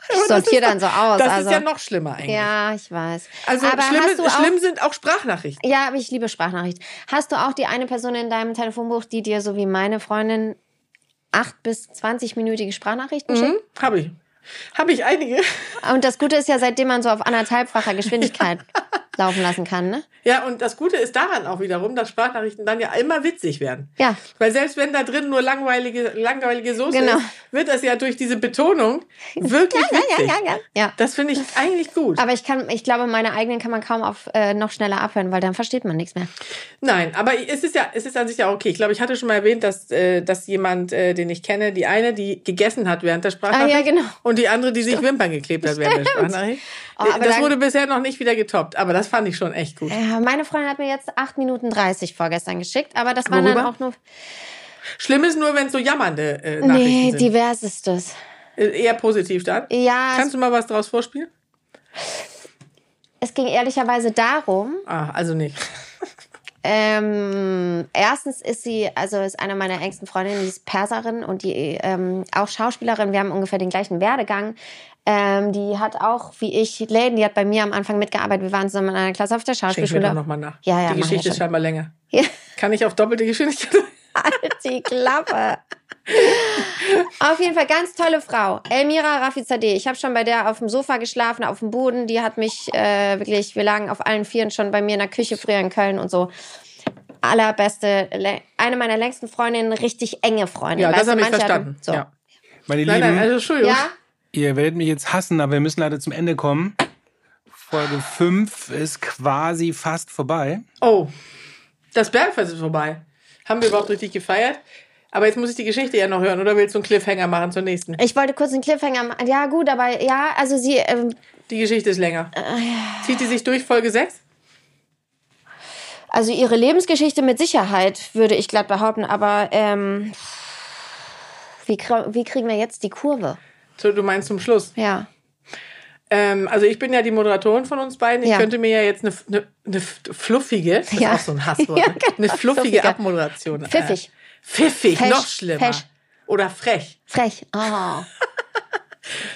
Ich sortiere dann so aus. Das also. ist ja noch schlimmer eigentlich. Ja, ich weiß. Also aber schlimm, auch, schlimm sind auch Sprachnachrichten. Ja, aber ich liebe Sprachnachricht. Hast du auch die eine Person in deinem Telefonbuch, die dir so wie meine Freundin acht bis 20-minütige Sprachnachrichten schickt? Mhm, habe ich. Habe ich einige. Und das Gute ist ja, seitdem man so auf anderthalbfacher Geschwindigkeit laufen lassen kann, ne? Ja, und das Gute ist daran auch wiederum, dass Sprachnachrichten dann ja immer witzig werden. Ja. Weil selbst wenn da drin nur langweilige, langweilige Soße Genau. ist, wird das ja durch diese Betonung wirklich witzig. ja. ja. Das finde ich eigentlich gut. Aber ich kann, ich glaube, meine eigenen kann man kaum auf äh, noch schneller abhören, weil dann versteht man nichts mehr. Nein, aber es ist ja, es ist an sich ja okay. Ich glaube, ich hatte schon mal erwähnt, dass, äh, dass jemand, äh, den ich kenne, die eine, die gegessen hat während der Sprachnachricht Ah, ja, genau. und die andere, die sich Wimpern geklebt hat während der Sprachnachricht. Oh, aber das dann- wurde bisher noch nicht wieder getoppt, aber das fand ich schon echt gut. Äh, meine Freundin hat mir jetzt 8 Minuten 30 vorgestern geschickt, aber das waren dann auch nur. Schlimm ist nur, wenn es so jammernde äh, Nachrichten Nee, sind. diversestes. Äh, Eher positiv dann. Ja, Kannst du mal was draus vorspielen? es ging ehrlicherweise darum, Ah, also nicht. Ähm, erstens ist sie, also ist eine meiner engsten Freundinnen, die ist Perserin und die ähm, auch Schauspielerin. Wir haben ungefähr den gleichen Werdegang. Ähm, die hat auch, wie ich, Läden, die hat bei mir am Anfang mitgearbeitet. Wir waren zusammen in einer Klasse auf der Schenk mir Schauspielschule. doch nochmal nach. Ja, ja, Die Geschichte ist scheinbar länger. Ja. Kann ich auf doppelte Geschwindigkeit? Halt die Klappe. Auf jeden Fall ganz tolle Frau. Elmira Rafizadeh. Ich habe schon bei der auf dem Sofa geschlafen, auf dem Boden. Die hat mich äh, wirklich, wir lagen auf allen Vieren schon bei mir in der Küche früher in Köln und so. Allerbeste, le- eine meiner längsten Freundinnen, richtig enge Freundin. Ja, das Weißt du, habe ich verstanden. So. Ja. Meine Nein, Lieben, nein, also Entschuldigung. Ja, ihr werdet mich jetzt hassen, aber wir müssen leider zum Ende kommen. Folge 5 ist quasi fast vorbei. Oh, das Bergfest ist vorbei. Haben wir überhaupt richtig gefeiert? Aber jetzt muss ich die Geschichte ja noch hören. Oder willst du einen Cliffhanger machen zur nächsten? ich wollte kurz einen Cliffhanger machen. Ja, gut, aber ja, also sie, ähm, Die Geschichte ist länger. Äh, Zieht die sich durch Folge 6? also ihre Lebensgeschichte mit Sicherheit, würde ich glatt behaupten, aber ähm, wie, wie kriegen wir jetzt die Kurve? So, du meinst zum Schluss. Ja. Ähm, also ich bin ja die Moderatorin von uns beiden. Ich Ja. könnte mir ja jetzt eine, eine, eine fluffige, das Ja. ist auch so ein Hasswort, Ja, ne? eine genau, fluffige fluffiger. Abmoderation. äh, Pfiffig. Pfiffig, Fesch, noch schlimmer. fesch. Oder frech. Frech. Oh.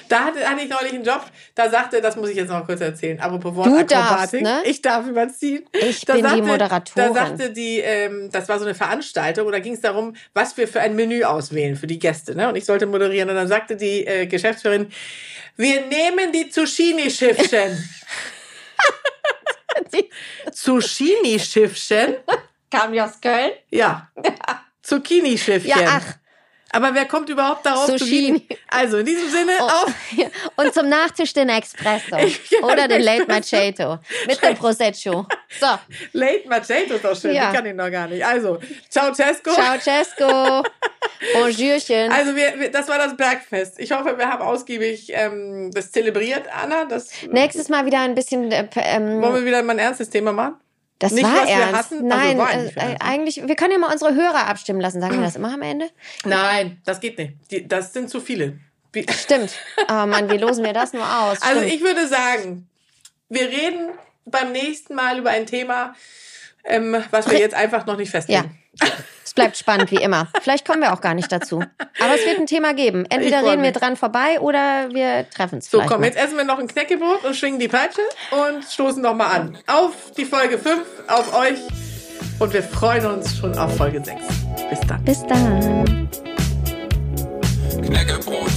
Da hatte, hatte ich neulich einen Job, da sagte, das muss ich jetzt noch kurz erzählen, apropos Du Wortakrobatik. darfst, ne? Ich darf überziehen. Ich Da bin die sagte, Moderatorin. Da sagte die, ähm, das war so eine Veranstaltung, und da ging es darum, was wir für ein Menü auswählen für die Gäste. Ne? Und ich sollte moderieren. Und dann sagte die äh, Geschäftsführerin, wir nehmen die Zucchini-Schiffchen. Zucchini-Schiffchen? Kam die aus Köln? Ja. Zucchini-Schiffchen. Ja, ach. Aber wer kommt überhaupt darauf? Zucchini. Also in diesem Sinne, Oh. auf Und zum Nachtisch den Espresso. Ja, Oder den Late. Maceto. Mit dem Prosecco. So. Late Macedo ist doch schön. Ja. Ich kann ihn noch gar nicht. Also, ciao, Cesco. Ciao, Cesco. Bonjourchen. Also, wir, wir, das war das Bergfest. Ich hoffe, wir haben ausgiebig ähm, das zelebriert, Anna. Das Nächstes Mal wieder ein bisschen. Äh, ähm, wollen wir wieder mal ein ernstes Thema machen. Das nicht, war was wir ernst. hatten? Also, Nein, war äh, eigentlich. Wir können ja mal unsere Hörer abstimmen lassen. Sagen wir das immer am Ende? Nein, das geht nicht. Die, das sind zu viele. Wie, Stimmt. Oh Mann, wie losen wir das nur aus? also, Stimmt. ich würde sagen, wir reden beim nächsten Mal über ein Thema, ähm, was wir jetzt einfach noch nicht Ja. Es bleibt spannend wie immer. Vielleicht kommen wir auch gar nicht dazu. Aber es wird ein Thema geben. Entweder reden wir dran vorbei oder wir treffen es So, komm, mal. jetzt essen wir noch ein Knäckebrot und schwingen die Peitsche und stoßen noch mal an. Auf die Folge 5, auf euch. Und wir freuen uns schon auf Folge 6. Bis dann. Bis dann. Knäckebrot